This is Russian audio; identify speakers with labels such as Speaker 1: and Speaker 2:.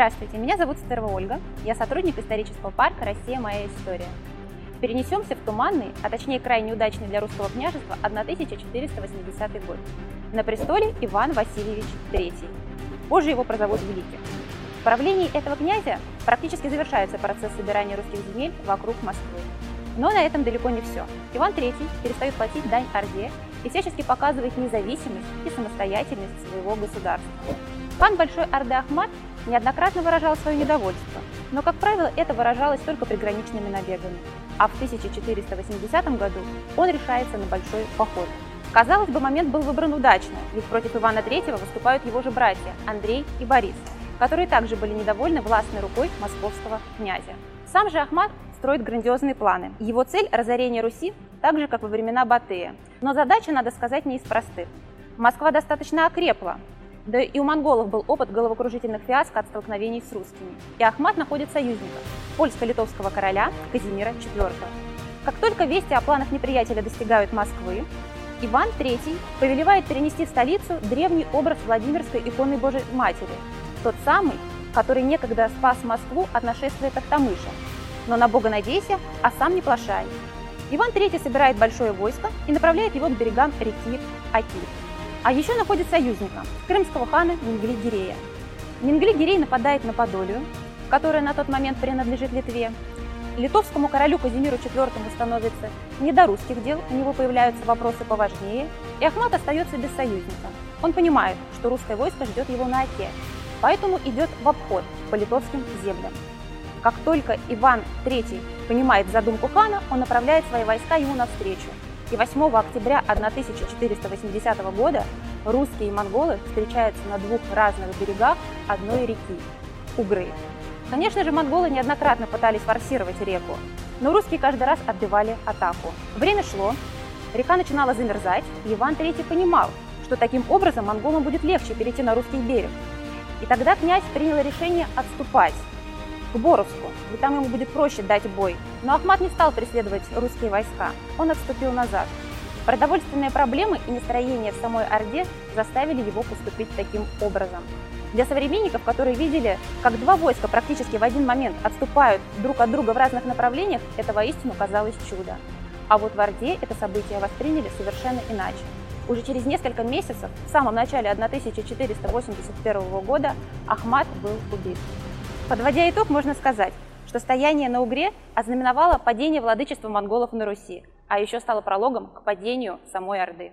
Speaker 1: Здравствуйте, меня зовут Стерва Ольга, я сотрудник исторического парка «Россия. Моя история». Перенесемся в туманный, а точнее крайне удачный для русского княжества 1480 год. На престоле Иван Васильевич III. Позже его прозовут Великим. В правлении этого князя практически завершается процесс собирания русских земель вокруг Москвы. Но на этом далеко не все. Иван III перестает платить дань Орде и всячески показывает независимость и самостоятельность своего государства. Хан Большой Орды Ахмат неоднократно выражал свое недовольство, но, как правило, это выражалось только приграничными набегами. А в 1480 году он решается на большой поход. Казалось бы, момент был выбран удачно, ведь против Ивана III выступают его же братья Андрей и Борис, которые также были недовольны властной рукой московского князя. Сам же Ахмат строит грандиозные планы. Его цель – разорение Руси, так же, как во времена Батыя. Но задача, надо сказать, не из простых. Москва достаточно окрепла, да и у монголов был опыт головокружительных фиаско от столкновений с русскими. И Ахмат находит союзника – польско-литовского короля Казимира IV. Как только вести о планах неприятеля достигают Москвы, Иван III повелевает перенести в столицу древний образ Владимирской иконы Божией Матери, тот самый, который некогда спас Москву от нашествия Тахтамыша. Но на Бога надейся, а сам не плашай. Иван III собирает большое войско и направляет его к берегам реки Аки. А еще находит союзника – крымского хана Мингли-Гирея. Мингли-Гирей нападает на Подолию, которая на тот момент принадлежит Литве. Литовскому королю Казимиру IV становится не до русских дел, у него появляются вопросы поважнее, и Ахмат остается без союзника. Он понимает, что русское войско ждет его на Оке, поэтому идет в обход по литовским землям. Как только Иван III понимает задумку хана, он направляет свои войска ему навстречу – и 8 октября 1480 года русские и монголы встречаются на двух разных берегах одной реки – Угры. Конечно же, монголы неоднократно пытались форсировать реку, но русские каждый раз отбивали атаку. Время шло, река начинала замерзать, и Иван III понимал, что таким образом монголам будет легче перейти на русский берег. И тогда князь принял решение отступать к Боровску, ведь там ему будет проще дать бой. Но Ахмат не стал преследовать русские войска, он отступил назад. Продовольственные проблемы и настроение в самой Орде заставили его поступить таким образом. Для современников, которые видели, как два войска практически в один момент отступают друг от друга в разных направлениях, это воистину казалось чудо. А вот в Орде это событие восприняли совершенно иначе. Уже через несколько месяцев, в самом начале 1481 года, Ахмат был убит. Подводя итог, можно сказать, что стояние на Угре ознаменовало падение владычества монголов на Руси, а еще стало прологом к падению самой Орды.